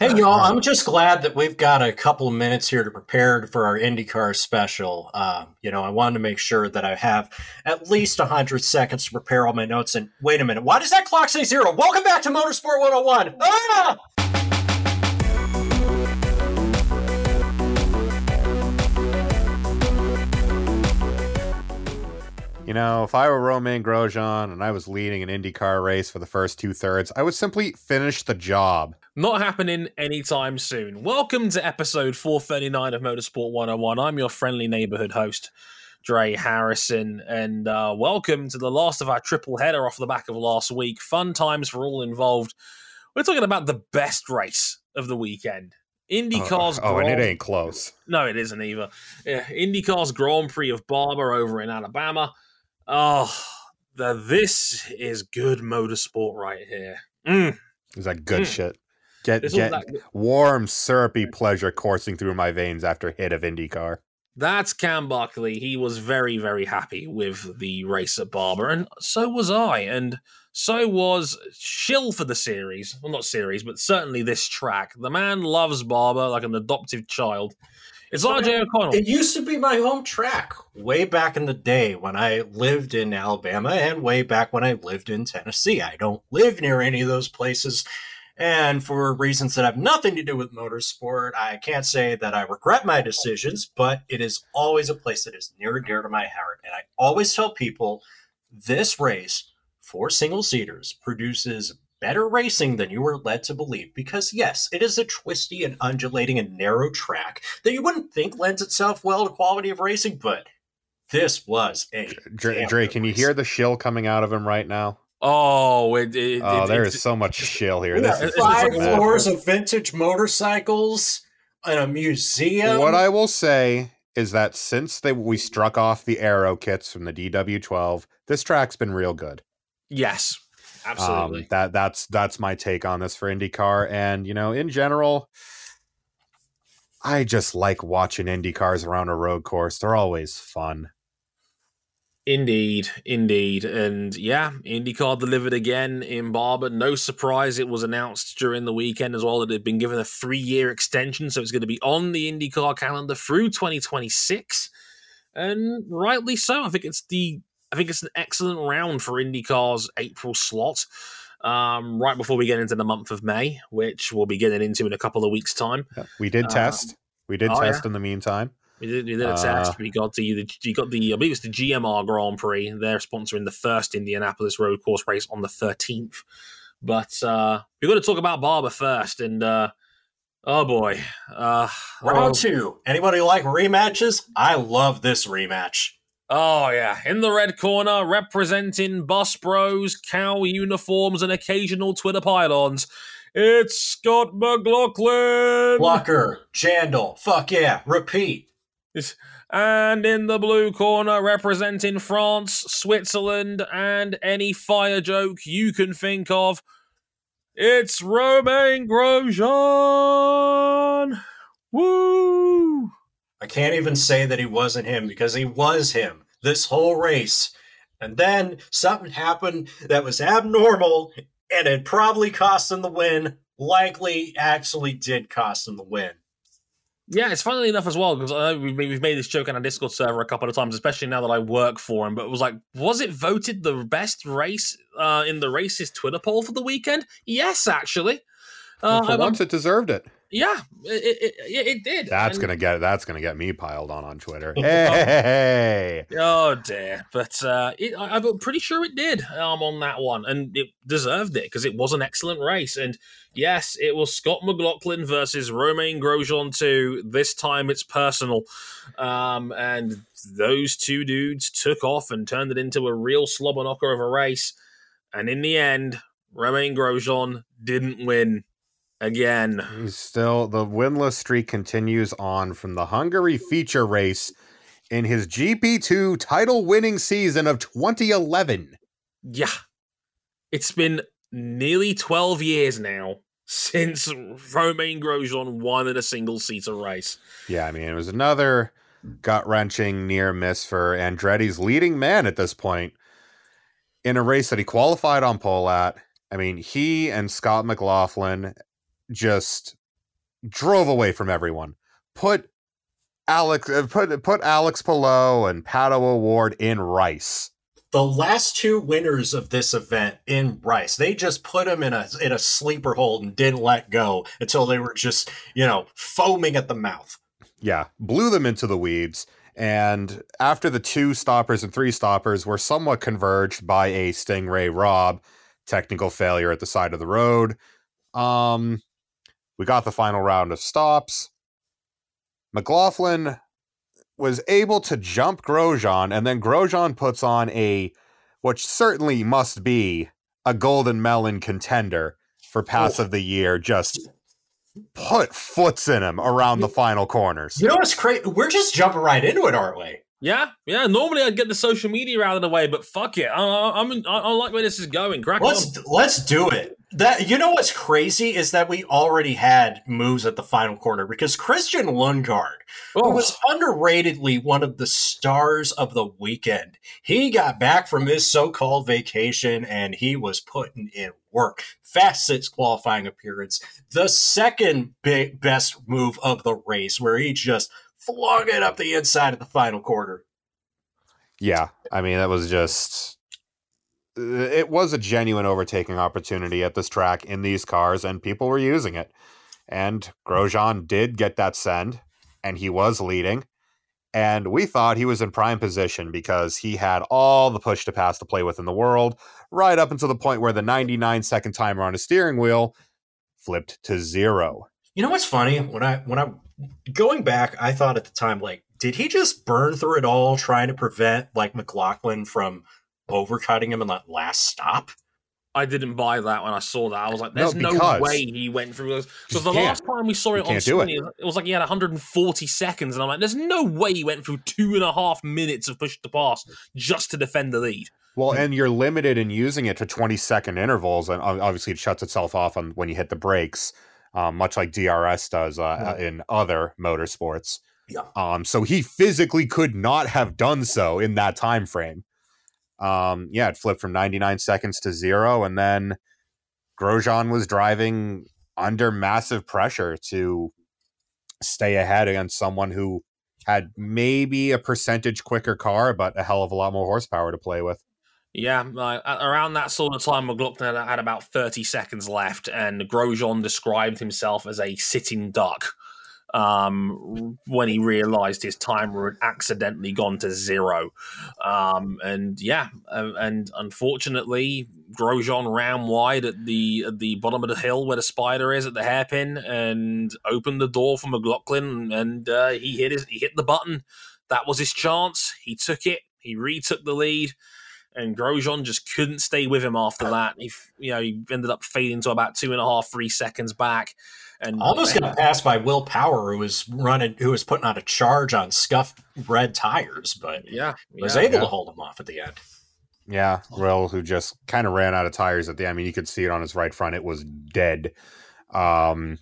Hey, y'all, I'm just glad that we've got a couple of minutes here to prepare for our IndyCar special. Uh, you know, I wanted to make sure that I have at least 100 seconds to prepare all my notes. And wait a minute, why does that clock say zero? Welcome back to Motorsport 101. Ah! You know, if I were Romain Grosjean and I was leading an IndyCar race for the first two thirds, I would simply finish the job. Not happening anytime soon. Welcome to episode 439 of Motorsport 101. I'm your friendly neighborhood host, Dre Harrison, and uh, welcome to the last of our triple header off the back of last week. Fun times for all involved. We're talking about the best race of the weekend. IndyCar's oh, oh and it ain't close. No, it isn't either. Yeah, IndyCar's Grand Prix of Barber over in Alabama. Oh, the, this is good motorsport right here. Mm. Is that good Mm. shit? Get This get warm, syrupy pleasure coursing through my veins after hit of IndyCar. That's Cam Buckley. He was very, very happy with the race at Barber, and so was I, and so was Shill for the series. Well, not series, but certainly this track. The man loves Barber like an adoptive child. It's RJ O'Connell. It used to be my home track way back in the day when I lived in Alabama and way back when I lived in Tennessee. I don't live near any of those places. And for reasons that have nothing to do with motorsport, I can't say that I regret my decisions, but it is always a place that is near and dear to my heart. And I always tell people this race for single seaters produces better racing than you were led to believe. Because, yes, it is a twisty and undulating and narrow track that you wouldn't think lends itself well to quality of racing, but this was a. Dre, Dre good can you hear the shill coming out of him right now? oh, it, it, Oh, it- there it- is so much shill here. This is five floors of vintage motorcycles and a museum. What I will say is that since they we struck off the aero kits from the DW12, this track's been real good. Yes, absolutely. Um, that that's that's my take on this for IndyCar, and you know, in general, I just like watching IndyCars around a road course. They're always fun. Indeed, indeed. And yeah, IndyCar delivered again in Barber. No surprise, it was announced during the weekend as well that it had been given a three year extension. So it's going to be on the IndyCar calendar through 2026. And rightly so. I think it's the. I think it's an excellent round for IndyCar's April slot. Um, right before we get into the month of May, which we'll be getting into in a couple of weeks' time. We did Uh, test. We did oh, test in the meantime. We did, we did a Uh, test. We got the, the you got the I believe it's the GMR Grand Prix. They're sponsoring the first Indianapolis road course race on the 13th. But uh we're going to talk about Barber first, and uh oh boy, uh Round oh, two. Anybody like rematches? I love this rematch. Oh yeah, in the red corner, representing Bus Bros, cow uniforms, and occasional Twitter pylons. It's Scott McLaughlin. Blocker, Jandal, fuck yeah, repeat. And in the blue corner, representing France, Switzerland, and any fire joke you can think of, it's Romain Grosjean. Woo! I can't even say that he wasn't him because he was him this whole race. And then something happened that was abnormal and it probably cost him the win. Likely actually did cost him the win. Yeah, it's funnily enough as well because I know we've, we've made this joke on our Discord server a couple of times, especially now that I work for him. But it was like, was it voted the best race uh, in the race's Twitter poll for the weekend? Yes, actually. Uh, And for I'm- once, it deserved it. Yeah, it, it, it, it did. That's And- gonna get that's gonna get me piled on on Twitter. Hey, Oh dear, but uh, it, I, I'm pretty sure it did I'm um, on that one, and it deserved it because it was an excellent race. And yes, it was Scott McLaughlin versus Romain Grosjean two. This time it's personal, um, and those two dudes took off and turned it into a real slobber knocker of a race. And in the end, Romain Grosjean didn't win again. He's still the winless streak continues on from the Hungary feature race in his GP2 title winning season of 2011. Yeah. It's been nearly 12 years now since Romain Grosjean won in a single seater race. Yeah, I mean, it was another gut wrenching near miss for Andretti's leading man at this point in a race that he qualified on pole at. I mean, he and Scott McLaughlin just drove away from everyone. Put Alex uh, put put Alex Palou and Pato O'Ward in Rice. The last two winners of this event in Rice, they just put them in a in a sleeper hold and didn't let go until they were just, you know, foaming at the mouth. Yeah, blew them into the weeds. And after the two stoppers and three stoppers were somewhat converged by a Sting Ray Robb technical failure at the side of the road. Um, we got the final round of stops. McLaughlin was able to jump Grosjean, and then Grosjean puts on a, which certainly must be a golden melon contender for pass Oh. of the year. Just put foots in him around the final corners. You know what's crazy? We're just jumping right into it, aren't we? Yeah, yeah. Normally I'd get the social media out of the way, but fuck it. I, I'm, I, I like where this is going. Crack on. Let's let's do it. That you know what's crazy is that we already had moves at the final corner because Christian Lundgaard, who Oh, was underratedly one of the stars of the weekend, he got back from his so-called vacation and he was putting in work. Fast six qualifying appearance, the second big best move of the race, where he just flung it up the inside of the final quarter. Yeah, I mean that was just uh, it was a genuine overtaking opportunity at this track in these cars, and people were using it. And Grosjean did get that send, and he was leading. And we thought he was in prime position because he had all the push to pass to play with in the world, right up until the point where the 99 second timer on his steering wheel flipped to zero. You know what's funny? When I when I going back, I thought at the time, like, did he just burn through it all trying to prevent like McLaughlin from overcutting him in that last stop? I didn't buy that when I saw that. I was like, "There's no, because- way he went through those." Because the last time we saw it on can't do it. it was like he had 140 seconds, and I'm like, "There's no way he went through two and a half minutes of push to pass just to defend the lead." Well, and you're limited in using it to 20 second intervals, and obviously it shuts itself off on when you hit the brakes, um, much like DRS does uh, in other motorsports. Yeah. Um, so he physically could not have done so in that time frame. Um, yeah, it flipped from 99 seconds to zero, and then Grosjean was driving under massive pressure to stay ahead against someone who had maybe a percentage quicker car, but a hell of a lot more horsepower to play with. Yeah, like, around that sort of time, McLaughlin had, about 30 seconds left, and Grosjean described himself as a sitting duck um, when he realized his timer had accidentally gone to zero. Um, and yeah, uh, and unfortunately, Grosjean ran wide at the at the bottom of the hill where the spider is at the hairpin and opened the door for McLaughlin, and uh, he hit his he hit the button. That was his chance. He took it. He retook the lead and Grosjean just couldn't stay with him after that. He, you know, he ended up fading to about two and a half, three seconds back, and Almost got passed by Will Power, who was running, who was putting on a charge on scuffed red tires, but yeah, was able yeah. to hold him off at the end. Yeah, Rill, who just kind of ran out of tires at the end. I mean, you could see it on his right front. It was dead. Um,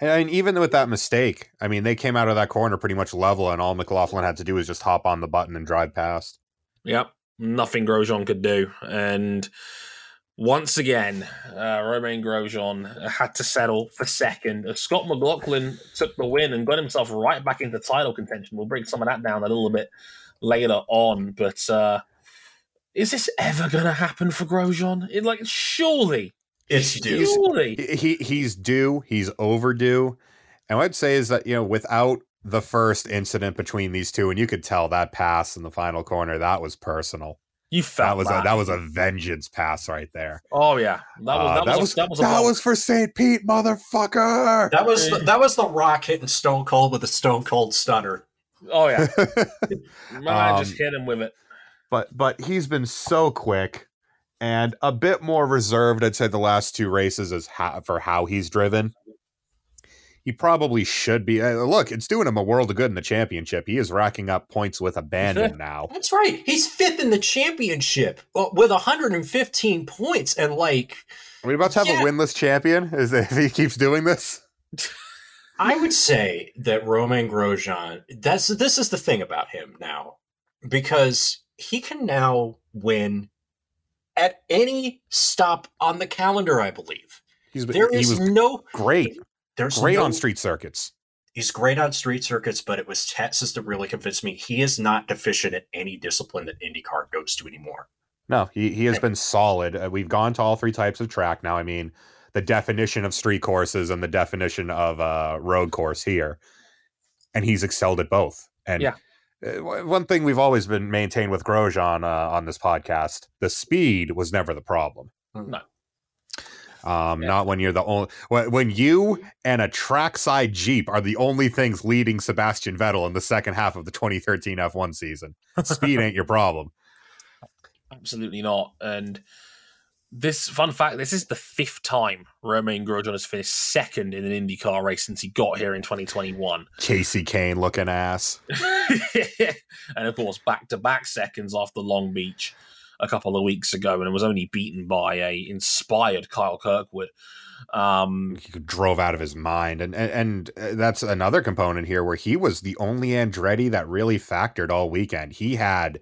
and I mean, even with that mistake, I mean, they came out of that corner pretty much level, and all McLaughlin had to do was just hop on the button and drive past. Yep, nothing Grosjean could do, and once again, uh, Romain Grosjean had to settle for second. Uh, Scott McLaughlin took the win and got himself right back into title contention. We'll break some of that down a little bit later on, but uh, is this ever going to happen for Grosjean? It, like, surely, It's due. surely. He, he he's due. He's overdue. And what I'd say is that you know, without the first incident between these two, and you could tell that pass in the final corner that was personal. You felt That was a, that. that was a vengeance pass right there. Oh yeah, that was Uh, that, that was, was a, that was that was for St. Pete, motherfucker. That was that was the Rock hitting Stone Cold with a Stone Cold stunner. oh yeah. Man, Um, just hit him with it. but but he's been so quick and a bit more reserved. I'd say the last two races is how, for how he's driven. He probably should be. uh, Look, it's doing him a world of good in the championship. He is racking up points with abandon now. That's right. He's fifth in the championship uh, with 115 points, and like Are we about to have Yeah. a winless champion? Is if he keeps doing this? I would say that Romain Grosjean. That's this is the thing about him now, because he can now win at any stop on the calendar. I believe He's there he is no great. There's Great no- on street circuits. He's great on street circuits, but it was Texas that really convinced me he is not deficient at any discipline that IndyCar goes to anymore. No, he, he has been solid. Uh, we've gone to all three types of track now. I mean, the definition of street courses and the definition of uh, road course here, and he's excelled at both. And Yeah. uh, one thing we've always been maintained with Grosjean uh, on this podcast: the speed was never the problem. No. Um, Yeah. Not when you're the only when when you and a trackside Jeep are the only things leading Sebastian Vettel in the second half of the 2013 F1 season. Speed ain't your problem. Absolutely not. And this fun fact: this is the fifth time Romain Grosjean has finished second in an IndyCar race since he got here in 2021. Casey Kane looking ass. and of course, back to back seconds after Long Beach a couple of weeks ago, and was only beaten by a inspired Kyle Kirkwood. Um, he drove out of his mind and, and and uh, that's another component here where he was the only Andretti that really factored all weekend. He had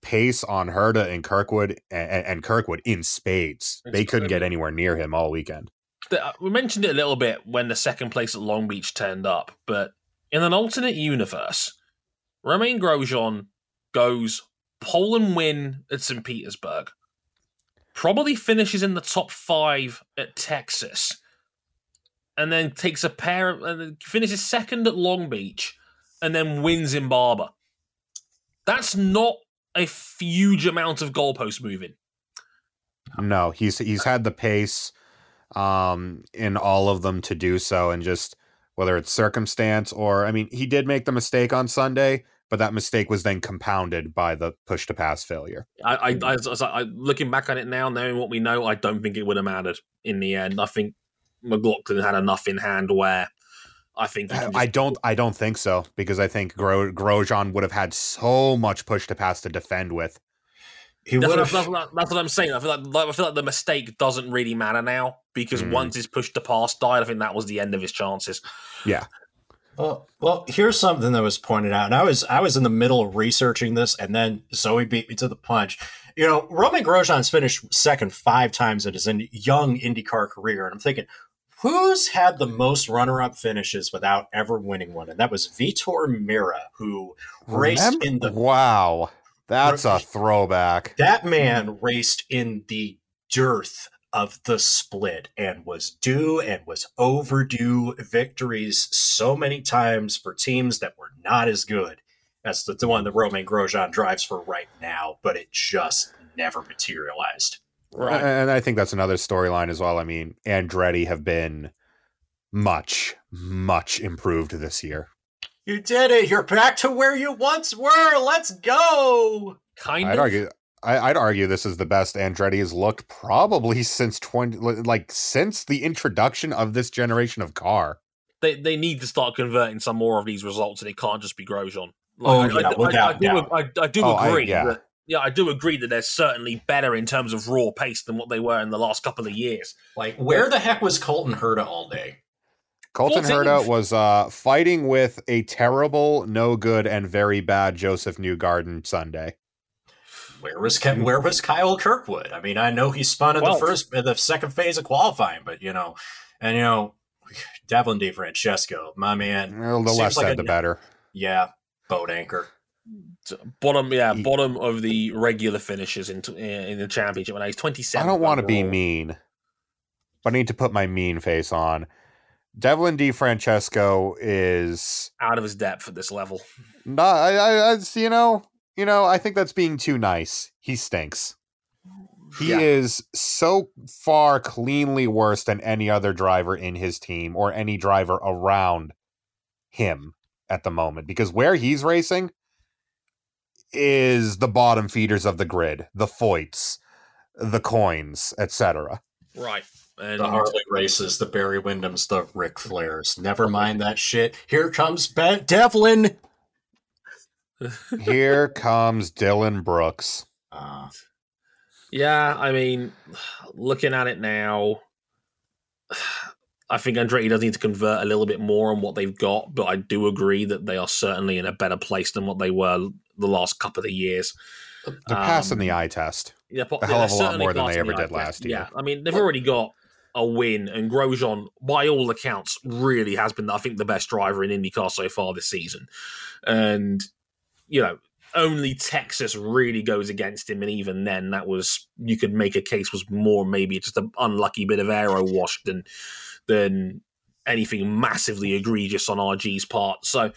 pace on Herta and Kirkwood and, and Kirkwood in spades. They couldn't get anywhere near him all weekend. uh, we mentioned it a little bit when the second place at Long Beach turned up, but in an alternate universe, Romain Grosjean goes pole and win at St. Petersburg, probably finishes in the top five at Texas, and then takes a pair and finishes second at Long Beach, and then wins in Barber. That's not a huge amount of goalpost moving. No, he's he's had the pace um in all of them to do so and just whether it's circumstance or I mean he did make the mistake on Sunday, but that mistake was then compounded by the push to pass failure. I, I, I, as I, looking back on it now, knowing what we know, I don't think it would have mattered in the end. I think McLaughlin had enough in hand where I think just- I don't I don't think so because I think Gro- Grosjean would have had so much push to pass to defend with. He That's would what, have. that's, what, that's what I'm saying. I feel like, like I feel like the mistake doesn't really matter now because Mm. once his push to pass died, I think that was the end of his chances. Well, well, here's something that was pointed out, and I was I was in the middle of researching this, and then Zoe beat me to the punch. You know, Romain Grosjean's finished second five times in his in- young IndyCar career, and I'm thinking, who's had the most runner-up finishes without ever winning one? And that was Vitor Meira, who raced Remember- in the Wow. That's a throwback. that man raced in the dearth of the split and was due and was overdue victories so many times for teams that were not as good as the, the one that Romain Grosjean drives for right now, but it just never materialized. Right. And I think that's another storyline as well. I mean, Andretti have been much, much improved this year. You did it. You're back to where you once were. Let's go. Kind I'd of. argue I, I'd argue this is the best Andretti has looked probably since twenty like since the introduction of this generation of car. They, they need to start converting some more of these results, and it can't just be Grosjean. Oh, I, yeah, I, I, without I do, doubt. I, I do Oh, I- agree. yeah. that, yeah, I do agree that they're certainly better in terms of raw pace than what they were in the last couple of years. Like, where the heck was Colton Herta all day? Colton 14th. Herta was uh, fighting with a terrible, no good, and very bad Josef Newgarden Sunday. Where was Ke- where was Kyle Kirkwood? I mean, I know he spun in the first, in the second phase of qualifying, but you know, and you know, Devlin DeFrancesco, my man, Well, the Seems less like said, a- the better. yeah, boat anchor. Bottom, yeah, He- bottom of the regular finishes in in the championship. When he's twenty I don't want to be mean, but I need to put my mean face on. Devlin DeFrancesco is out of his depth at this level. not. I, I, I, you know, you know. I think that's being too nice. He stinks. He Yeah. is so far cleanly worse than any other driver in his team or any driver around him at the moment. Because where he's racing is the bottom feeders of the grid, the Foyts, the Coynes, etc. Right. And The Harley Races, the Barry Windhams, the Ric Flairs. Never mind that shit. Here comes Ben Devlin. Here comes Dylan Brooks. Uh, yeah, I mean, looking at it now, I think Andretti does need to convert a little bit more on what they've got, but I do agree that they are certainly in a better place than what they were the last couple of years. They're passing Um, the eye test. Yeah, but A hell of they're a lot more than they ever the did eye test. last year. Yeah, I mean, they've already got a win, and Grosjean, by all accounts, really has been, I think, the best driver in IndyCar so far this season. And you know, only Texas really goes against him, and even then, that was you could make a case was more maybe just an unlucky bit of aero wash than than anything massively egregious on RG's part. So,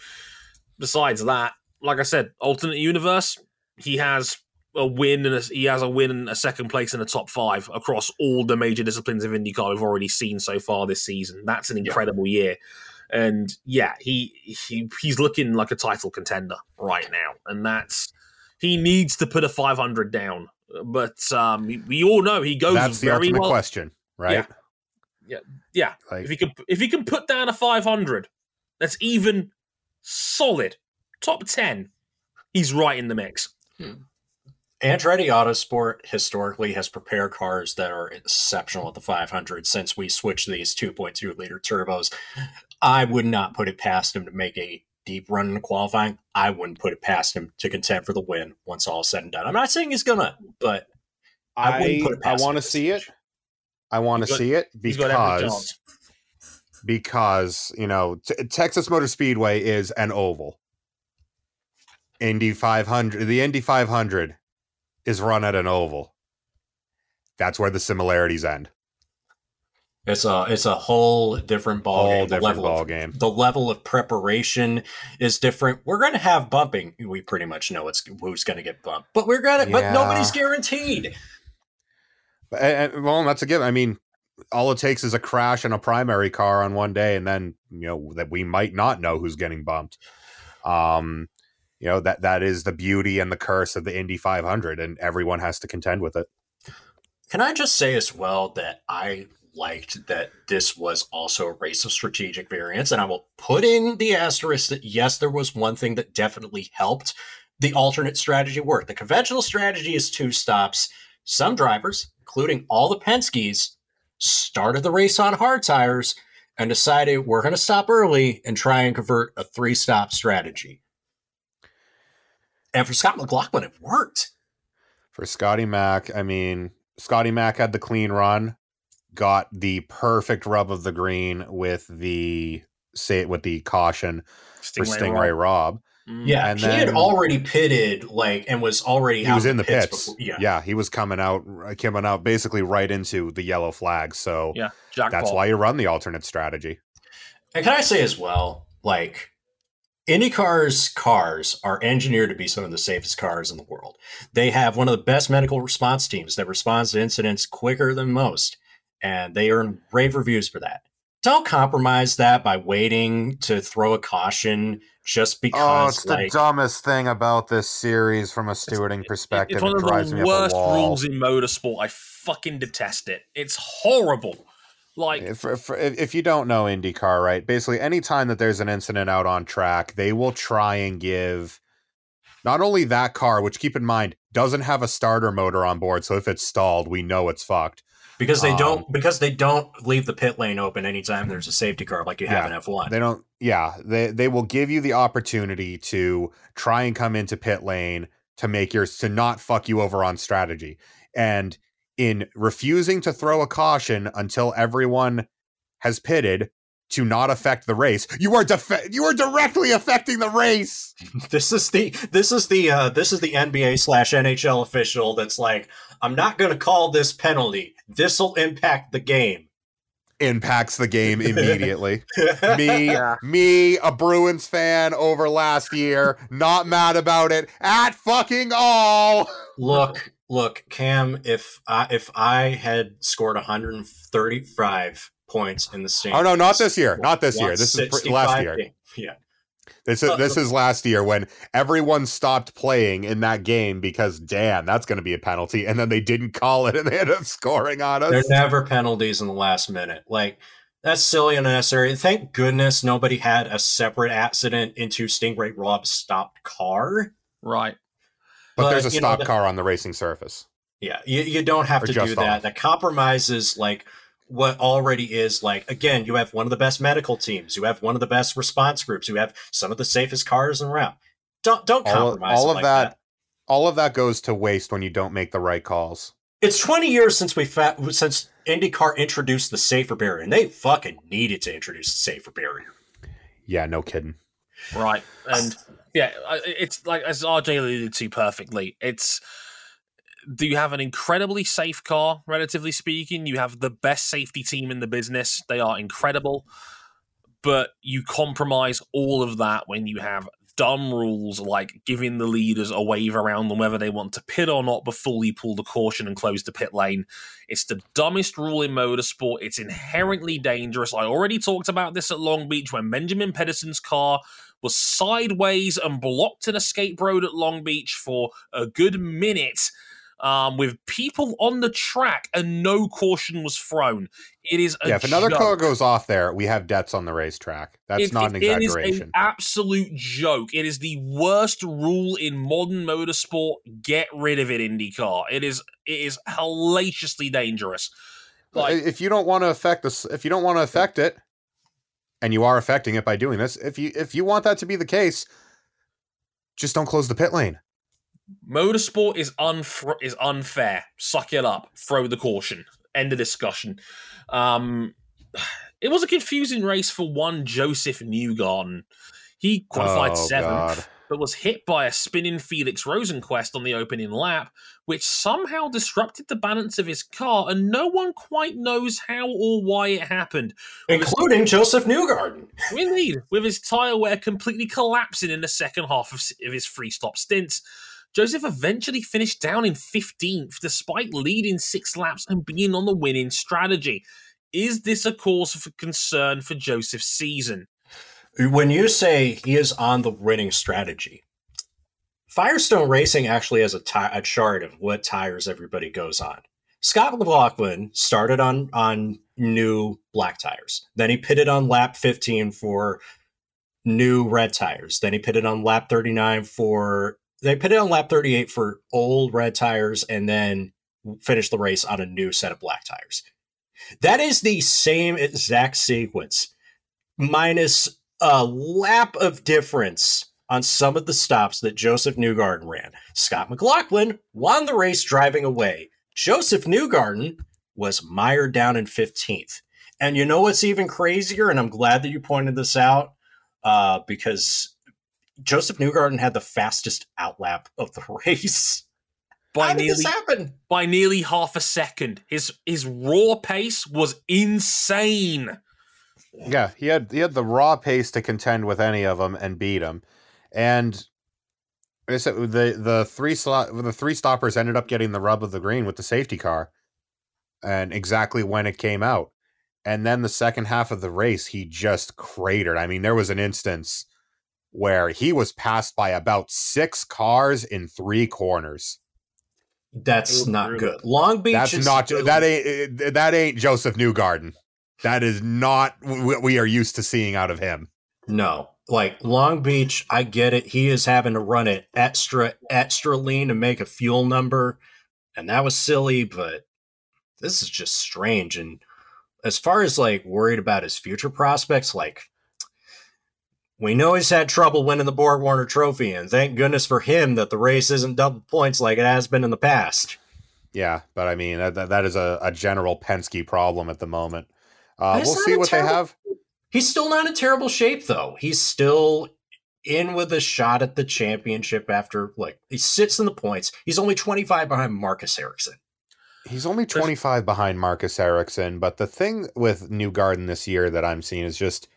besides that, like I said, alternate universe, he has a win and a, he has a win and a second place in the top five across all the major disciplines of IndyCar we've already seen so far this season. That's an incredible yeah. year. And yeah, he he he's looking like a title contender right now, and that's he needs to put a 500 down. But um, we all know he goes. That's the ultimate well. question, right? Yeah, yeah, yeah. Like, if he can if he can put down a 500, that's even solid top 10. He's right in the mix. Hmm. Andretti Autosport historically has prepared cars that are exceptional at the 500 since we switched these 2.2 liter turbos. I would not put it past him to make a deep run in qualifying. I wouldn't put it past him to contend for the win once all said and done. I'm not saying he's gonna, but I, I, I want to see it. I want to see it because because you know t- Texas Motor Speedway is an oval. Indy 500, the Indy 500 is run at an oval. That's where the similarities end. It's a it's a whole different ball whole game. Different the level ball of, game. The level of preparation is different. We're going to have bumping. We pretty much know it's who's going to get bumped, but we're gonna. Yeah. But nobody's guaranteed. Well, that's a given. I mean, all it takes is a crash in a primary car on one day, and then you know that we might not know who's getting bumped. Um, you know that that is the beauty and the curse of the Indy 500, and everyone has to contend with it. Can I just say as well that I liked that this was also a race of strategic variance, and I will put in the asterisk that yes, there was one thing that definitely helped the alternate strategy work. The conventional strategy is two stops. Some drivers, including all the Penske's, started the race on hard tires and decided we're going to stop early and try and convert a three stop strategy. And for Scott McLaughlin, it worked. For Scotty Mack, I mean, Scotty Mack had the clean run, got the perfect rub of the green with the say with the caution Stingray for Sting Ray Robb. Rob. Mm. Yeah, and he then, had already pitted, like, and was already. He was in the pits. pits. yeah, yeah, he was coming out, coming out, basically right into the yellow flag. So yeah, Jack that's Paul. why you run the alternate strategy. And can I say as well, like, IndyCar's cars are engineered to be some of the safest cars in the world. They have one of the best medical response teams that responds to incidents quicker than most, and they earn rave reviews for that. Don't compromise that by waiting to throw a caution just oh, because. Oh, it's like, the dumbest thing about this series from a stewarding perspective. It's one of the worst rules in motorsport. I fucking detest it. It's horrible. Like, if, if, if you don't know IndyCar, right? Basically, anytime that there's an incident out on track, they will try and give not only that car, which keep in mind doesn't have a starter motor on board, so if it's stalled, we know it's fucked. Because they um, don't because they don't leave the pit lane open anytime there's a safety car like you have in F1. They don't yeah, they they will give you the opportunity to try and come into pit lane to make yours to not fuck you over on strategy. And in refusing to throw a caution until everyone has pitted to not affect the race. You are def- you are directly affecting the race. This is the this is the uh, this is the NBA slash NHL official that's like, I'm not going to call this penalty. This will impact the game. Impacts the game immediately. me, yeah. me, a Bruins fan over last year, not mad about it at fucking all. Look, look, Cam, if I if I had scored 135 points in the same, oh no, not this year, not this year. This is last year. Game. Yeah. This is uh, this is last year when everyone stopped playing in that game because damn, that's going to be a penalty, and then they didn't call it, and they ended up scoring on us. There's never penalties in the last minute. Like that's silly and unnecessary. Thank goodness nobody had a separate accident into Sting Ray Robb's stopped car. Right. But, but there's a stop know, car on the racing surface. Yeah, you, you don't have or to do that. Off. That compromises like what already is like again, you have one of the best medical teams, you have one of the best response groups, you have some of the safest cars around. Don't don't compromise all, all of like that, that, All of that goes to waste when you don't make the right calls. It's 20 years since we fa- since IndyCar introduced the safer barrier, and they fucking needed to introduce the safer barrier. Yeah, no kidding. Right. And yeah, it's like as RJ alluded to perfectly. It's do you have an incredibly safe car, relatively speaking? You have the best safety team in the business. They are incredible. But you compromise all of that when you have dumb rules like giving the leaders a wave around them whether they want to pit or not before you pull the caution and close the pit lane. It's the dumbest rule in motorsport. It's inherently dangerous. I already talked about this at Long Beach when Benjamin Pedersen's car was sideways and blocked an escape road at Long Beach for a good minute um, with people on the track and no caution was thrown. It is yeah. If another joke. car goes off there, we have deaths on the racetrack. That's not an exaggeration. It is an absolute joke. It is the worst rule in modern motorsport. Get rid of it, IndyCar. It is it is hellaciously dangerous. Like, if you don't want to affect this, if you don't want to affect it, and you are affecting it by doing this, if you if you want that to be the case, just don't close the pit lane. Motorsport is unf- is unfair. Suck it up. Throw the caution. End of discussion. Um, it was a confusing race for one Josef Newgarden. He qualified oh, seventh, God. but was hit by a spinning Felix Rosenqvist on the opening lap, which somehow disrupted the balance of his car, and no one quite knows how or why it happened. Including his, Josef Newgarden. Indeed, with his tyre wear completely collapsing in the second half of, of his free stop stints. Josef eventually finished down in 15th despite leading six laps and being on the winning strategy. Is this a cause for concern for Josef's season? When you say he is on the winning strategy, Firestone Racing actually has a chart of what tires everybody goes on. Scott McLaughlin started on on new black tires. Then he pitted on lap 15 for new red tires. Then he pitted on lap 39 for they put it on lap 38 for old red tires and then finished the race on a new set of black tires. That is the same exact sequence, minus a lap of difference on some of the stops that Josef Newgarden ran. Scott McLaughlin won the race driving away. Josef Newgarden was mired down in 15th. And you know what's even crazier? And I'm glad that you pointed this out uh, because Josef Newgarden had the fastest outlap of the race. By How nearly, did this happen? By nearly half a second. His his raw pace was insane. Yeah, he had he had the raw pace to contend with any of them and beat them. And I said the the three slot the three stoppers ended up getting the rub of the green with the safety car, and exactly when it came out. And then the second half of the race, he just cratered. I mean, there was an instance where he was passed by about six cars in three corners. That's not good. Long Beach. That's not really- that ain't eh, that ain't Josef Newgarden. That is not what we are used to seeing out of him. No, like Long Beach, I get it. He is having to run it extra extra lean to make a fuel number, and that was silly. But this is just strange. And as far as like worried about his future prospects, like we know he's had trouble winning the Borg Warner Trophy, and thank goodness for him that the race isn't double points like it has been in the past. Yeah, but I mean that that is a, a general Penske problem at the moment. Uh, we'll see what terrible, they have. He's still not in terrible shape though. He's still in with a shot at the championship after like he sits in the points. He's only 25 behind Marcus Ericsson. He's only 25 behind Marcus Ericsson, but the thing with Newgarden this year that I'm seeing is just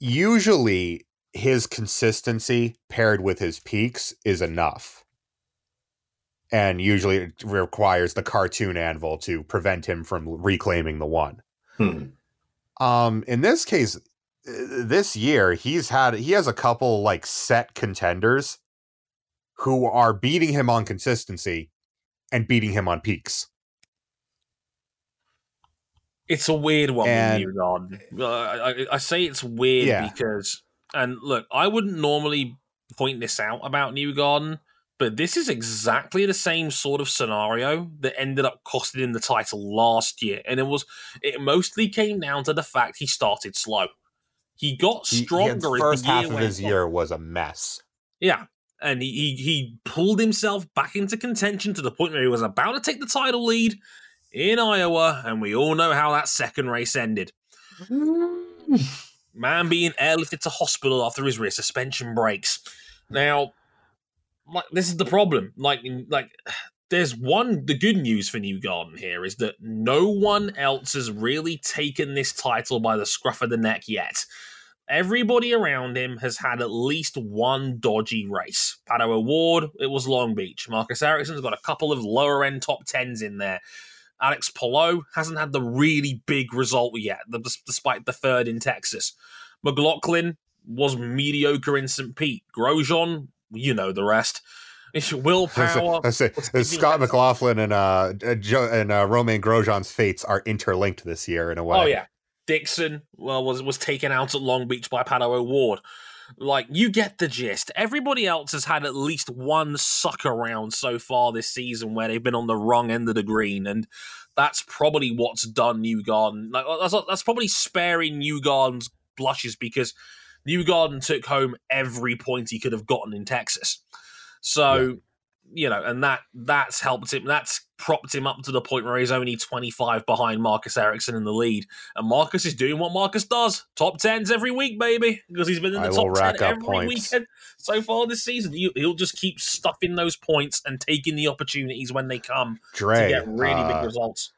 usually his consistency paired with his peaks is enough. And usually it requires the cartoon anvil to prevent him from reclaiming the one. Hmm. Um, in this case, uh, this year he's had he has a couple like set contenders who are beating him on consistency and beating him on peaks. It's a weird one and, with uh, Newgarden. I, I, say it's weird yeah. because, and look, I wouldn't normally point this out about Newgarden, but this is exactly the same sort of scenario that ended up costing him the title last year, and it was it mostly came down to the fact he started slow. He got stronger. He, he first half of his on. year was a mess. Yeah, and he, he he pulled himself back into contention to the point where he was about to take the title lead, in Iowa, and we all know how that second race ended. Man being airlifted to hospital after his rear suspension breaks. Now, like this is the problem. Like, like there's one. The good news for Newgarden here is that no one else has really taken this title by the scruff of the neck yet. Everybody around him has had at least one dodgy race. Pato O'Ward, it was Long Beach. Marcus Ericsson's got a couple of lower end top tens in there. Alex Palou hasn't had the really big result yet, despite the third in Texas. McLaughlin was mediocre in St. Pete. Grosjean, you know the rest. Will Power. I say, say Scott McLaughlin and uh, and uh, Romain Grosjean's fates are interlinked this year in a way. Oh yeah, Dixon well was was taken out at Long Beach by Pato O'Ward. Like you get the gist. Everybody else has had at least one sucker round so far this season where they've been on the wrong end of the green, and that's probably what's done Newgarden. Like uh, that's, that's probably sparing Newgarden's blushes because Newgarden took home every point he could have gotten in Texas. So. Yeah you know, and that that's helped him. That's propped him up to the point where he's only 25 behind Marcus Ericsson in the lead. And Marcus is doing what Marcus does: top tens every week, baby, because he's been in the I top ten every points. weekend so far this season. He'll just keep stuffing those points and taking the opportunities when they come Dre, to get really uh, big results.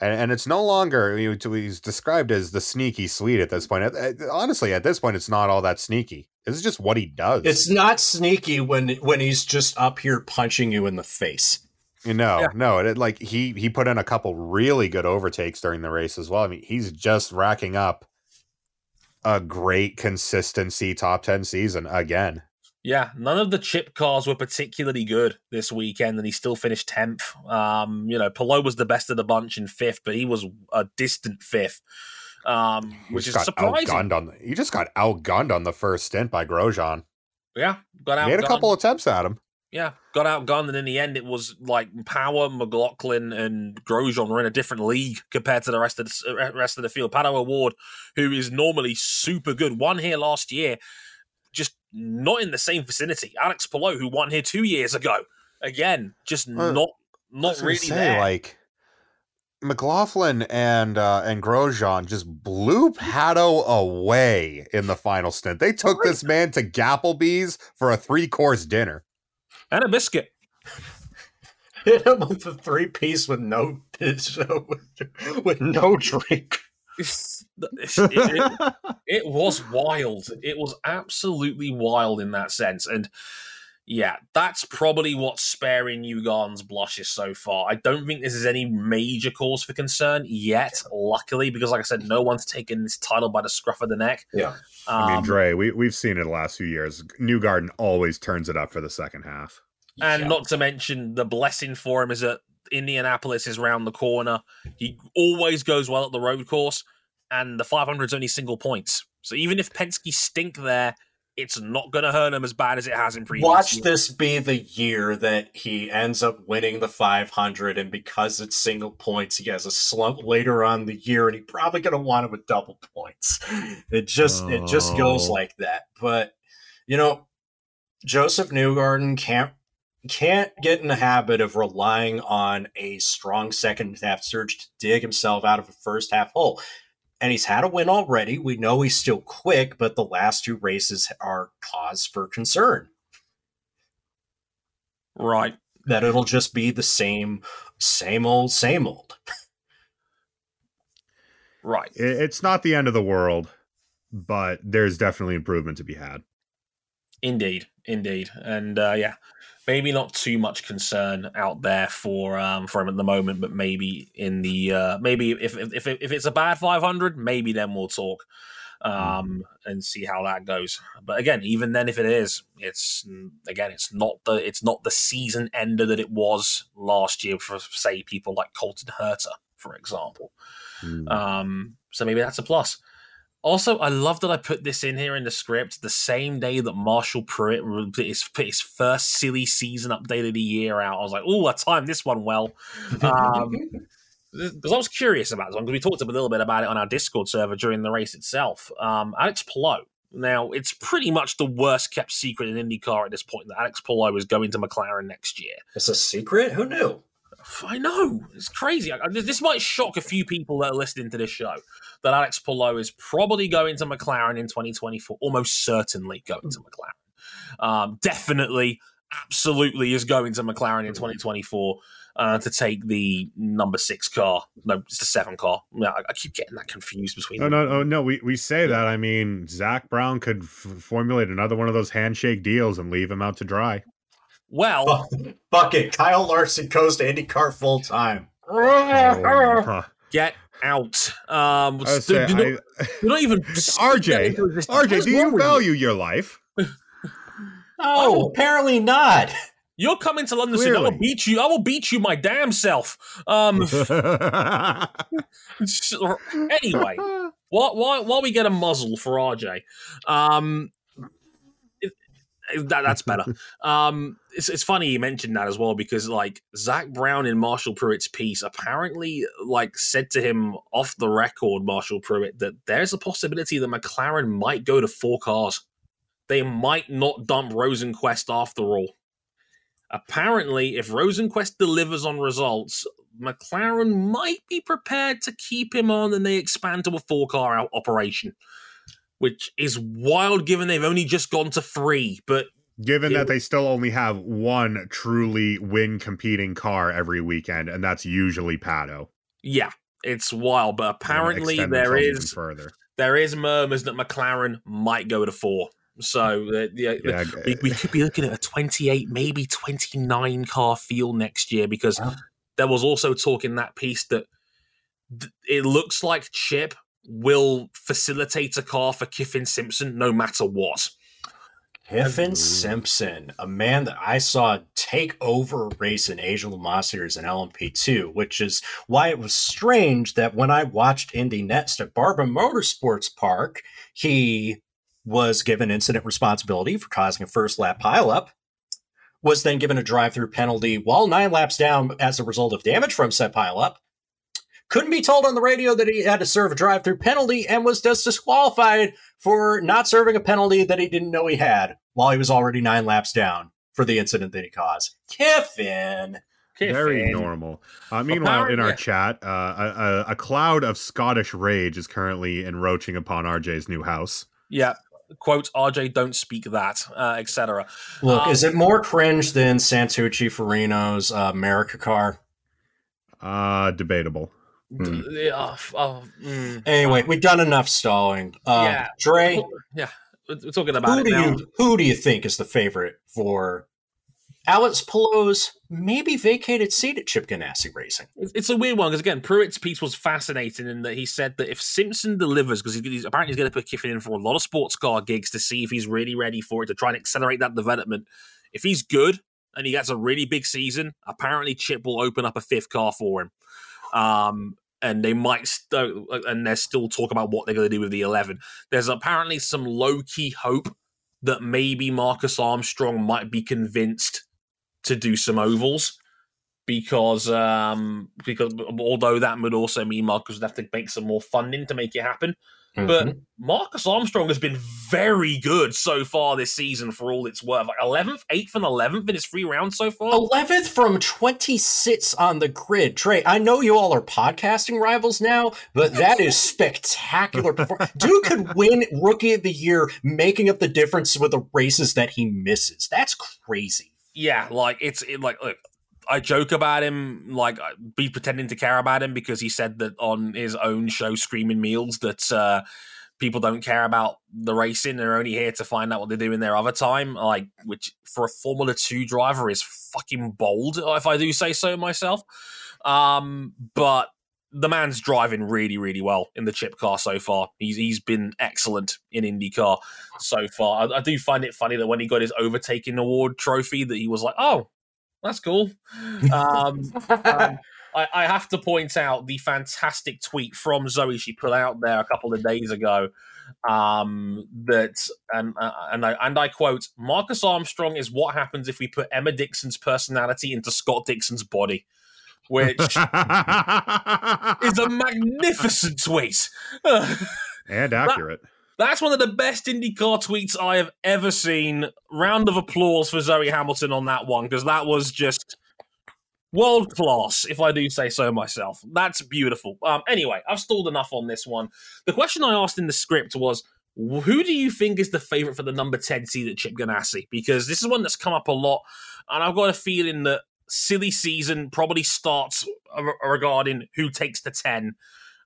And, and it's no longer he's described as the sneaky sweet at this point. Honestly, at this point, it's not all that sneaky. This is just what he does. It's not sneaky when when he's just up here punching you in the face. You know, yeah. no, it, like he he put in a couple really good overtakes during the race as well. I mean, he's just racking up a great consistency top 10 season again. Yeah, none of the chip cars were particularly good this weekend, and he still finished 10th. Um, you know, Palou was the best of the bunch in fifth, but he was a distant fifth um, which is surprising. Outgunned on the, he just got outgunned on the first stint by Grosjean. Yeah, got out. He had a couple attempts at him. Yeah, got outgunned, and in the end, it was like Power, McLaughlin, and Grosjean were in a different league compared to the rest of the uh, rest of the field. Pato O'Ward, who is normally super good, won here last year, just not in the same vicinity. Alex Palou, who won here two years ago, again, just not not really say, there. Like McLaughlin and uh, and Grosjean just blew Pato away in the final stint. They took this man to Gapplebee's for a three course dinner and a biscuit. Hit him with a three piece with no with no drink. It, it, it was wild. It was absolutely wild in that sense, and yeah, that's probably what's sparing Newgarden's blushes so far. I don't think this is any major cause for concern yet, luckily, because like I said, no one's taken this title by the scruff of the neck. Yeah. Um, I mean, Dre, we, we've seen it the last few years. Newgarden always turns it up for the second half. And yeah. not to mention the blessing for him is that Indianapolis is round the corner. He always goes well at the road course, and the 500 is only single points. So even if Penske stink there, it's not going to hurt him as bad as it has in previous. Watch years. this be the year that he ends up winning the 500, and because it's single points, he has a slump later on the year, and he probably going to want it with double points. It just oh. it just goes oh. like that. But you know, Josef Newgarden can't can't get in the habit of relying on a strong second half surge to dig himself out of a first half hole and he's had a win already. We know he's still quick, but the last two races are cause for concern. Right. That it'll just be the same, same old, same old. right. It's not the end of the world, but there's definitely improvement to be had. Indeed. Indeed. And uh, yeah, maybe not too much concern out there for um, for him at the moment, but maybe in the uh, maybe if if if it's a bad 500, maybe then we'll talk um, mm-hmm. and see how that goes. But again, even then, if it is, it's again, it's not the it's not the season ender that it was last year for say people like Colton Herta, for example. Mm. Um, so maybe that's a plus. Also, I love that I put this in here in the script the same day that Marshall Pruett put his, put his first silly season update of the year out. I was like, oh, I timed this one well. Um, because I was curious about this one, because we talked a little bit about it on our Discord server during the race itself. Um, Alex Palou. Now, it's pretty much the worst kept secret in IndyCar at this point that Alex Palou is going to McLaren next year. It's a secret? Who knew? I know it's crazy. I, this might shock a few people that are listening to this show. That Alex Palou is probably going to McLaren in 2024. Almost certainly going to McLaren. Um, definitely, absolutely is going to McLaren in 2024 uh, to take the number six car. No, it's the seven car. Yeah, I, I keep getting that confused between. No, no, no, no. We we say that. I mean, Zak Brown could f- formulate another one of those handshake deals and leave him out to dry. Well, bucket. Kyle Larson goes to IndyCar full time. Oh, Get out. Um, I say, do, do I- not, do not even RJ, RJ, do you wrong with value your life? Oh, apparently not. You're coming to London soon. I will beat you. I will beat you my damn self. Um, anyway, while, while, while we get a muzzle for RJ, um, it- that, that's better. Um, it's, it's funny you mentioned that as well because like Zak Brown in Marshall Pruett's piece apparently like said to him off the record, Marshall Pruitt, that there's a possibility that McLaren might go to four cars. They might not dump Rosenqvist after all. Apparently, if Rosenqvist delivers on results, McLaren might be prepared to keep him on and they expand to a four car operation, which is wild given they've only just gone to three. But Given Yeah. that they still only have one truly win competing car every weekend, and that's usually Pato. yeah, it's wild. But apparently, there is further. there is murmurs that McLaren might go to four. So uh, yeah, Yeah, we, we could be looking at a 28, maybe 29 car field next year because Wow. there was also talk in that piece that th- it looks like Chip will facilitate a car for Kiffin Simpson no matter what. Kiffin Simpson, a man that I saw take over a race in Asia Le Series in LMP2, which is why it was strange that when I watched Indy Next at Barber Motorsports Park, he was given incident responsibility for causing a first lap pileup, was then given a drive through penalty while nine laps down as a result of damage from said pileup. Couldn't be told on the radio that he had to serve a drive through penalty and was just disqualified for not serving a penalty that he didn't know he had while he was already nine laps down for the incident that he caused. Kiffin. Very normal. Uh, meanwhile, in our chat, uh, a, a, a cloud of Scottish rage is currently encroaching upon RJ's new house. Yeah. Quote, RJ, don't speak that, uh, etc. Look, Um, is it more cringe than Santucci Farino's uh, America car? Uh, debatable. D- uh, oh, mm. Anyway, we've done enough stalling. Uh, Yeah. Dre, Yeah. We're talking about who it do now. you who do you think is the favorite for Alex Palou's maybe vacated seat at Chip Ganassi Racing? It's it's a weird one because again, Pruett's piece was fascinating in that he said that if Simpson delivers, because he's, he's apparently he's going to put Kiffin in for a lot of sports car gigs to see if he's really ready for it to try and accelerate that development. If he's good and he gets a really big season, apparently Chip will open up a fifth car for him. Um, and they might, st- and there's still talk about what they're going to do with the eleven. There's apparently some low key hope that maybe Marcus Armstrong might be convinced to do some ovals because um because although that would also mean Marcus would have to make some more funding to make it happen. But Mhm. Marcus Armstrong has been very good so far this season for all it's worth. Like eleventh, eighth, and eleventh in his three rounds so far. 11th from 26 on the grid. Trey, I know you all are podcasting rivals now, but that is spectacular. Dude could win Rookie of the Year, making up the difference with the races that he misses. That's crazy. yeah, like it's it, like look. I joke about him, like be pretending to care about him because he said that on his own show, Screaming Meals, that uh, people don't care about the racing; they're only here to find out what they do in their other time. Like, which for a Formula Two driver is fucking bold, if I do say so myself. Um, but the man's driving really, really well in the chip car so far. He's he's been excellent in IndyCar so far. I, I do find it funny that when he got his overtaking award trophy, that he was like, "Oh, that's cool." Um, um, I, I have to point out the fantastic tweet from Zoe she put out there a couple of days ago. Um, that and uh, and I and I quote: "Marcus Armstrong is what happens if we put Emma Dixon's personality into Scott Dixon's body." Which is a magnificent tweet. and accurate. That's one of the best IndyCar tweets I have ever seen. Round of applause for Zoe Hamilton on that one because that was just World class, if I do say so myself. That's beautiful. Um, anyway, I've stalled enough on this one. The question I asked in the script was who do you think is the favorite for the number 10 seed at Chip Ganassi? Because this is one that's come up a lot, and I've got a feeling that silly season probably starts regarding who takes the 10,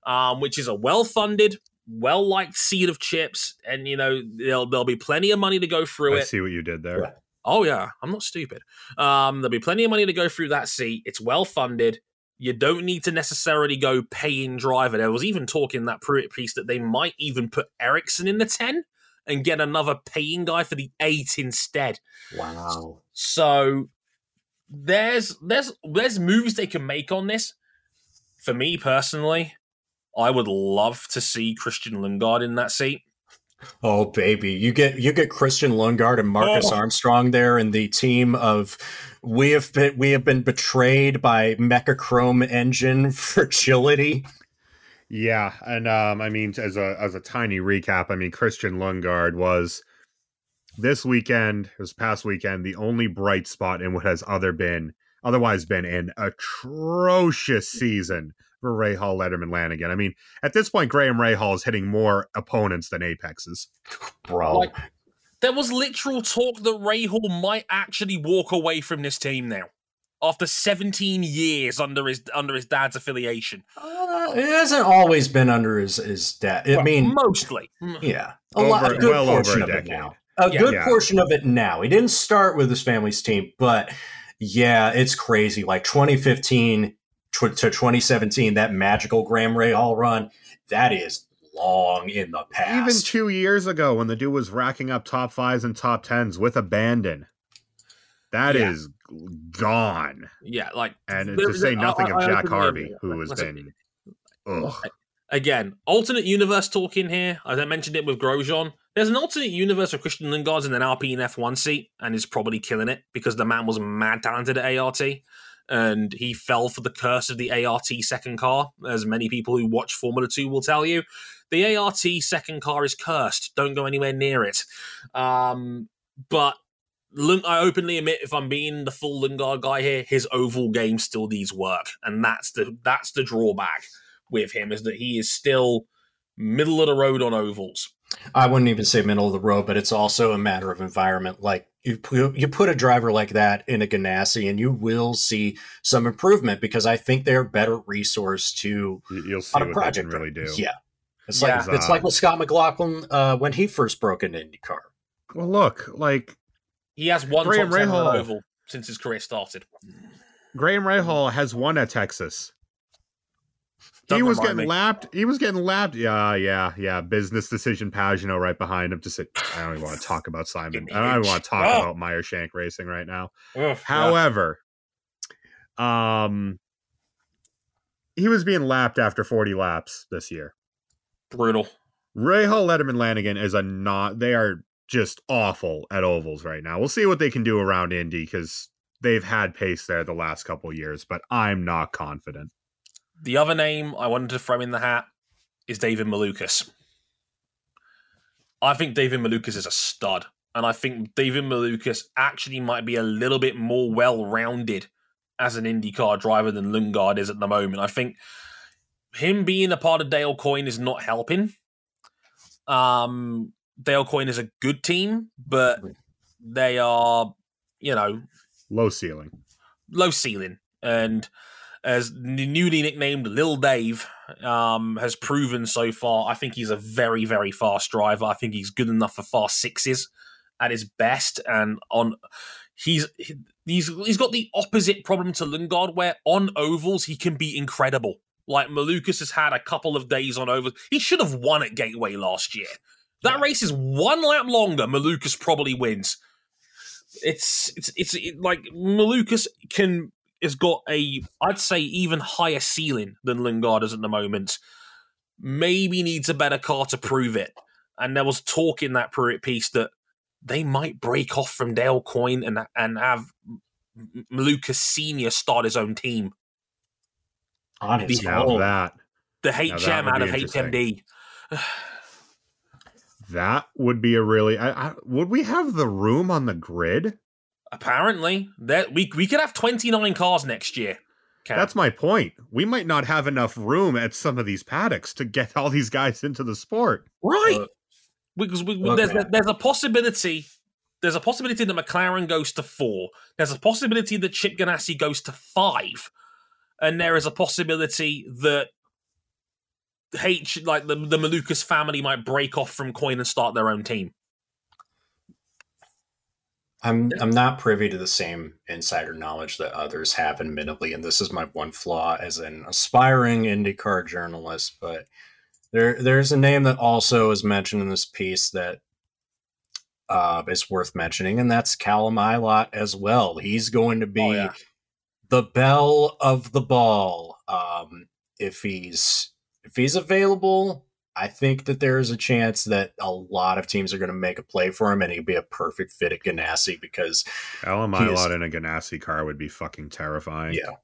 um, which is a well funded, well liked seed of chips, and you know, there'll, there'll be plenty of money to go through I it. see what you did there. Oh, yeah, I'm not stupid. Um, there'll be plenty of money to go through that seat. It's well funded. You don't need to necessarily go paying driver. There was even talk in that Pruett piece that they might even put Ericsson in the 10 and get another paying guy for the 8 instead. Wow. So there's there's there's moves they can make on this. For me personally, I would love to see Christian Lundgaard in that seat. Oh baby, you get you get Christian Lundgaard and Marcus Oh. Armstrong there in the team of we have been we have been betrayed by Mecachrome engine fragility. Yeah, and um, I mean, as a as a tiny recap, I mean, Christian Lundgaard was this weekend, this past weekend, the only bright spot in what has other been otherwise been an atrocious season for Rahal, Letterman, Lanigan. I mean, at this point, Graham Rahal is hitting more opponents than apexes. Bro. Like- There was literal talk that Rahal might actually walk away from this team now. After 17 years under his under his dad's affiliation. Uh, it hasn't always been under his his dad. I Well, mean, mostly. yeah, a Over- lot, a good well over portion a of it decade. now. A Yeah. good Yeah. portion of it now. He didn't start with his family's team, but yeah, it's crazy. Like 2015 tw- to 2017, that magical Graham Rahal run, that is long in the past. Even two years ago, when the dude was racking up top fives and top tens with abandon, that Yeah. is gone. Yeah, like And to say nothing I- of I Jack openly Harvey, who has been ugh. again, alternate universe talking here. As I mentioned it with Grosjean. There's an alternate universe of Christian Lundgaard's in an Alpine F1 seat and is probably killing it because the man was mad talented at ART and he fell for the curse of the ART second car, as many people who watch Formula 2 will tell you. The ART second car is cursed. Don't go anywhere near it. Um, but I openly admit, if I'm being the full Lundgaard guy here, his oval game still needs work, and that's the that's the drawback with him is that he is still middle of the road on ovals. I wouldn't even say middle of the road, but it's also a matter of environment. Like you, you put a driver like that in a Ganassi, and you will see some improvement because I think they're a better resource to You- You'll see on a what they project. can really do. Yeah, it's Yeah. like it's like with Scott McLaughlin uh, when he first broke into IndyCar. Well, look, like He has one Graham top 10 Rahal. an since his career started. Graham Rahal has won at Texas. He was getting me. lapped. He was getting lapped. Yeah, yeah, yeah. Business decision Pagenaud right behind him to say, I don't even want to talk about Simon. I don't even want to talk Oh. about Meyer Shank Racing right now. Ugh, However, um, he was being lapped after 40 laps this year. brutal. Rahal, Letterman, Lanigan is a not. They are just awful at ovals right now. We'll see what they can do around Indy because they've had pace there the last couple years, but I'm not confident. The other name I wanted to throw in the hat is David Malukas. I think David Malukas is a stud. And I think David Malukas actually might be a little bit more well rounded as an IndyCar driver than Lundgaard is at the moment. I think him being a part of Dale Coyne is not helping. Um, Dale Coyne is a good team, but they are, you know, Low ceiling. low ceiling. And as newly nicknamed Lil Dave um, has proven so far, I think he's a very, very fast driver. I think he's good enough for fast sixes at his best. And on he's he's he's got the opposite problem to Lundgaard, where on ovals he can be incredible. Like Malukas has had a couple of days on ovals. He should have won at Gateway last year. That race is one lap longer. Malukas probably wins. It's it's it's it, like Malukas can has got a I'd say even higher ceiling than Lundgaard is at the moment. Maybe needs a better car to prove it. And there was talk in that Pruett piece that they might break off from Dale Coyne and and have Malukas Senior start his own team. On his The- that The HM out of HMD. that would be a really. I, I, would we have the room on the grid? Apparently, that we we could have 29 cars next year. Cam. That's my point. We might not have enough room at some of these paddocks to get all these guys into the sport. right. Uh, because we, look, there's, there's a possibility. There's a possibility that McLaren goes to four. There's a possibility that Chip Ganassi goes to five, and there is a possibility that H like the the Malukas family might break off from Coyne and start their own team. I'm I'm not privy to the same insider knowledge that others have, admittedly, and this is my one flaw as an aspiring IndyCar journalist. But there there's a name that also is mentioned in this piece that uh, is worth mentioning, and that's Callum Ilott as well. He's going to be Oh, yeah. the belle of the ball. Um, if he's if he's available, I think that there's a chance that a lot of teams are going to make a play for him, and he'd be a perfect fit at Ganassi because Alan He is- Milot in a Ganassi car would be fucking terrifying. yeah,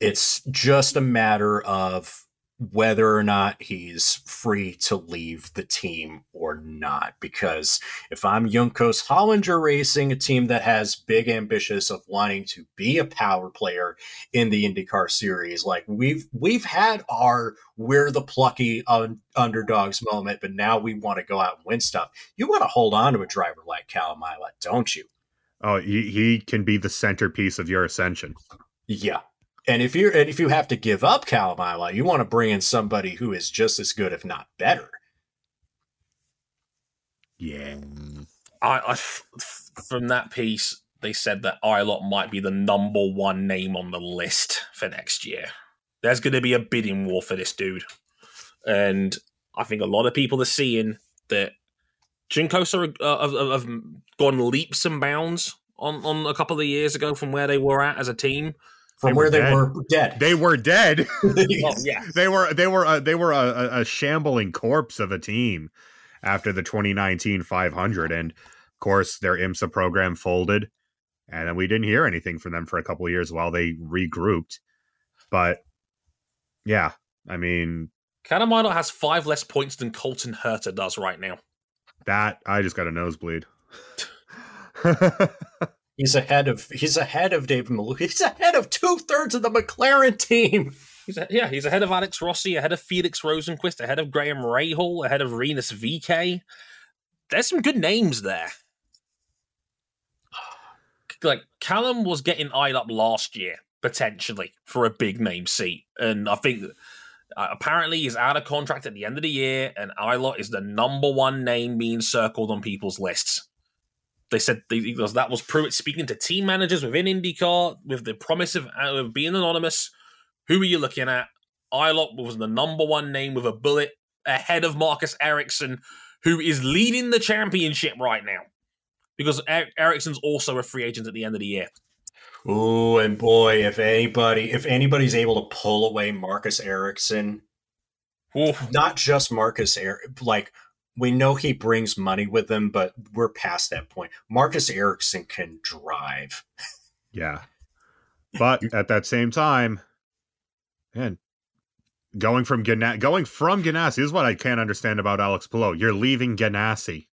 it's just a matter of whether or not he's free to leave the team or not. Because if I'm Juncos Hollinger Racing, a team that has big ambitions of wanting to be a power player in the IndyCar series, like we've we've had our we're the plucky un- underdogs moment, but now we want to go out and win stuff. You want to hold on to a driver like Ilott, don't you? Oh, he, he can be the centerpiece of your ascension. Yeah. And if you're and if you have to give up Callum Ilott, you want to bring in somebody who is just as good, if not better. Yeah. I, I f- f- from that piece, they said that Ilott might be the number one name on the list for next year. There's going to be a bidding war for this dude, and I think a lot of people are seeing that Juncos are, uh, have, have gone leaps and bounds on, on a couple of years ago from where they were at as a team. From They where were they were dead. They were dead. Oh yeah, they were they were uh, they were a, a, a shambling corpse of a team after the 2019 500 and of course their IMSA program folded and then we didn't hear anything from them for a couple of years while they regrouped but yeah I mean Catamino has five less points than Colton Herta does right now. that I just got a nosebleed He's ahead of he's ahead of David Malou. He's ahead of two thirds of the McLaren team. He's a, yeah, he's ahead of Alex Rossi, ahead of Felix Rosenqvist, ahead of Graham Rahal, ahead of Rinus VeeKay. There's some good names there. Like Callum was getting eyed up last year potentially for a big name seat, and I think uh, apparently he's out of contract at the end of the year, and Ilott is the number one name being circled on people's lists. They said they, that was Pruitt speaking to team managers within IndyCar with the promise of, uh, of being anonymous. Who are you looking at? Ilott was the number one name with a bullet ahead of Marcus Ericsson, who is leading the championship right now. Because er- Ericsson's also a free agent at the end of the year. Ooh, and boy, if anybody if anybody's able to pull away Marcus Ericsson, not just Marcus Er like we know he brings money with him, but we're past that point. Marcus Ericsson can drive. yeah but at that same time man going from Gana- going from Ganassi is what I can't understand about Alex Palou you're leaving Ganassi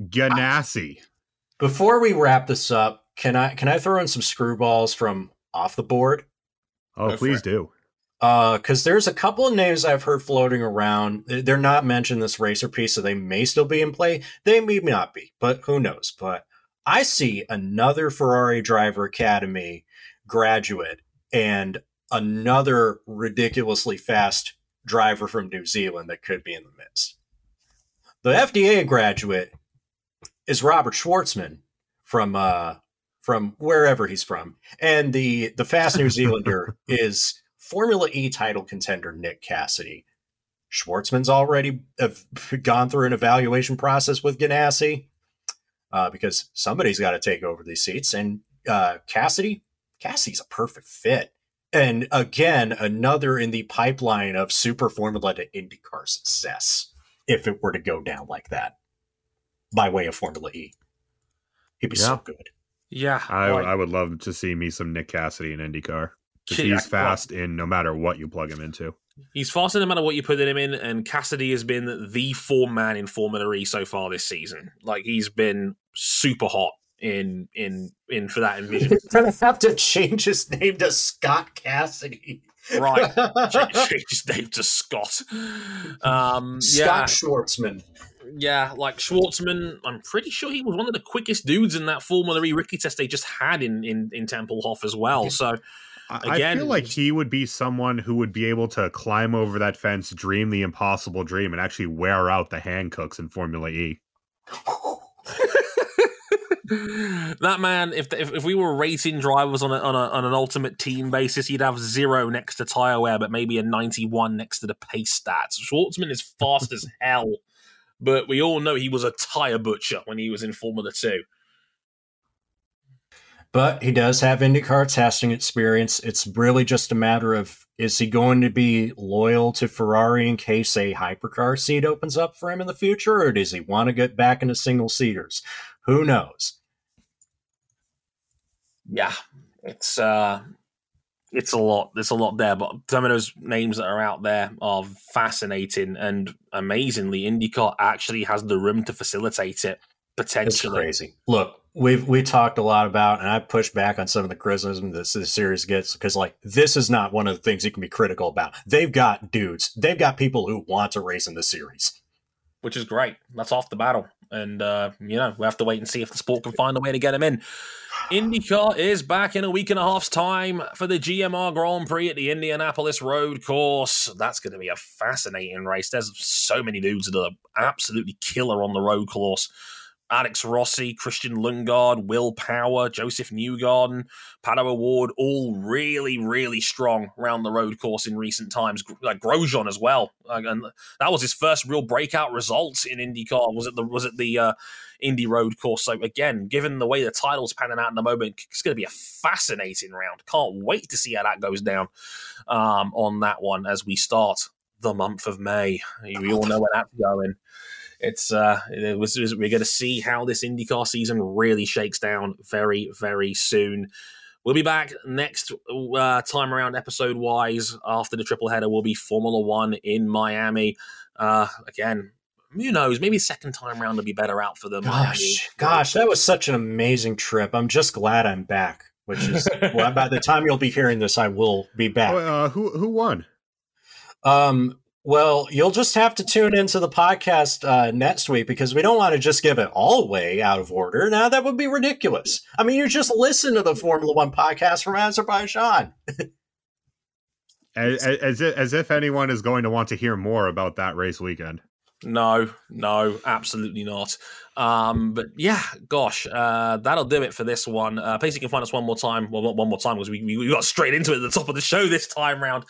Ganassi Before we wrap this up, can I can I throw in some screwballs from off the board? Oh, Go please do. Because there's a couple of names I've heard floating around. They- They're not mentioned in this racer piece, so they may still be in play. They may not be, but who knows? But I see another Ferrari Driver Academy graduate and another ridiculously fast driver from New Zealand that could be in the mix. The FDA graduate is Robert Shwartzman from uh, from wherever he's from, and the the fast New Zealander is Formula E title contender Nick Cassidy. Shwartzman's already have gone through an evaluation process with Ganassi uh, because somebody's got to take over these seats, and uh, Cassidy, Cassidy's a perfect fit. And again, another in the pipeline of super Formula to IndyCar success if it were to go down like that by way of Formula E. He'd be so good. Yeah. I, like- I would love to see me some Nick Cassidy in IndyCar. 'Cause he's fast in no matter what you plug him into. He's faster no matter what you put him in, and Cassidy has been the form man in Formula E so far this season. Like he's been super hot in in in for that envision. He's gonna have to change his name to Scott Cassidy. right. Change his name to Scott. Um, Scott yeah, Shwartzman. yeah, like Shwartzman. I'm pretty sure he was one of the quickest dudes in that Formula E rookie test they just had in in in Tempelhof as well. So I, I feel like he would be someone who would be able to climb over that fence, dream the impossible dream, and actually wear out the Hankooks in Formula E. that man, if, if if we were rating drivers on a, on, a, on an ultimate team basis, he'd have zero next to tire wear, but maybe a ninety one next to the pace stats. Shwartzman is fast as hell, but we all know he was a tire butcher when he was in Formula Two. But he does have IndyCar testing experience. It's really just a matter of is he going to be loyal to Ferrari in case a hypercar seat opens up for him in the future, or does he want to get back into single seaters? Who knows? Yeah, it's uh, it's a lot. There's a lot there, but some of those names that are out there are fascinating and amazingly, IndyCar actually has the room to facilitate it It's potentially. crazy. Look, we've we talked a lot about, and I pushed back on some of the criticism that this series gets because, like, this is not one of the things you can be critical about. They've got dudes. They've got people who want to race in the series. which is great. That's off the battle. And, uh, you know, we have to wait and see if the sport can find a way to get them in. IndyCar is back in a week and a half's time for the GMR Grand Prix at the Indianapolis Road Course. That's going to be a fascinating race. There's so many dudes that are absolutely killer on the road course. Alex Rossi, Christian Lundgaard, Will Power, Josef Newgarden, Pato O'Ward, all really, really strong round the road course in recent times. Like Grosjean as well, and that was his first real breakout results in IndyCar. Was it the was it the uh, Indy Road Course? So again, given the way the title's panning out in the moment, it's going to be a fascinating round. Can't wait to see how that goes down um, on that one as we start the month of May. We all know where that's going. It's uh, it was, we're going to see how this IndyCar season really shakes down very, very soon. We'll be back next uh, time around, episode wise. After the triple header, will be Formula One in Miami. Uh, again, who knows? Maybe second time round will be better out for them. Gosh, gosh, that was such an amazing trip. I'm just glad I'm back. Which is well, by the time you'll be hearing this, I will be back. Uh, who who won? Um, well, you'll just have to tune into the podcast uh, next week because we don't want to just give it all away out of order. Now that would be ridiculous. I mean, you just listen to the Formula One podcast from Azerbaijan. As, as, as if anyone is going to want to hear more about that race weekend. No, no, absolutely not. Um, but yeah, gosh, uh, that'll do it for this one. Uh, please, you can find us one more time. Well, not one more time because we, we, got straight into it at the top of the show this time round,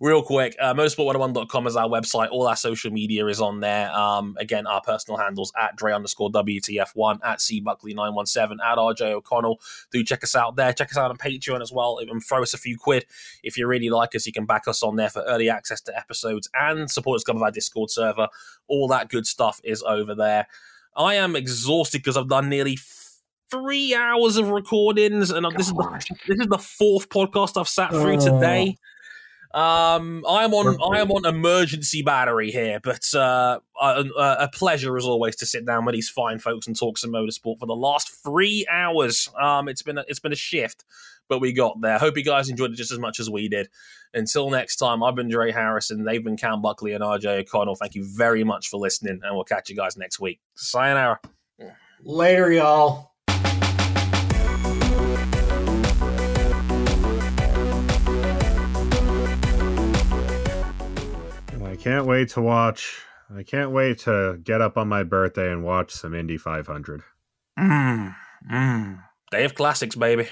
real quick. Uh, motorsport101.com is our website. All our social media is on there. Um, again, our personal handles at Dre underscore WTF1, at C Buckley917, at RJ O'Connell. Do check us out there. Check us out on Patreon as well and throw us a few quid. If you really like us, you can back us on there for early access to episodes and support us come of our Discord server all that good stuff is over there. I am exhausted because I've done nearly three hours of recordings, and this is the, this is the fourth podcast I've sat through Oh. today. Um, I am on I am on emergency battery here, but uh, a, a pleasure as always to sit down with these fine folks and talk some motorsport for the last three hours. Um, it's been a, it's been a shift, but we got there. Hope you guys enjoyed it just as much as we did. Until next time, I've been Dre Harrison. They've been Cam Buckley and RJ O'Connell. Thank you very much for listening, and we'll catch you guys next week. Sayonara. Later, y'all. I can't wait to watch. I can't wait to get up on my birthday and watch some Indy 500. Mm, mm. Day of classics, baby.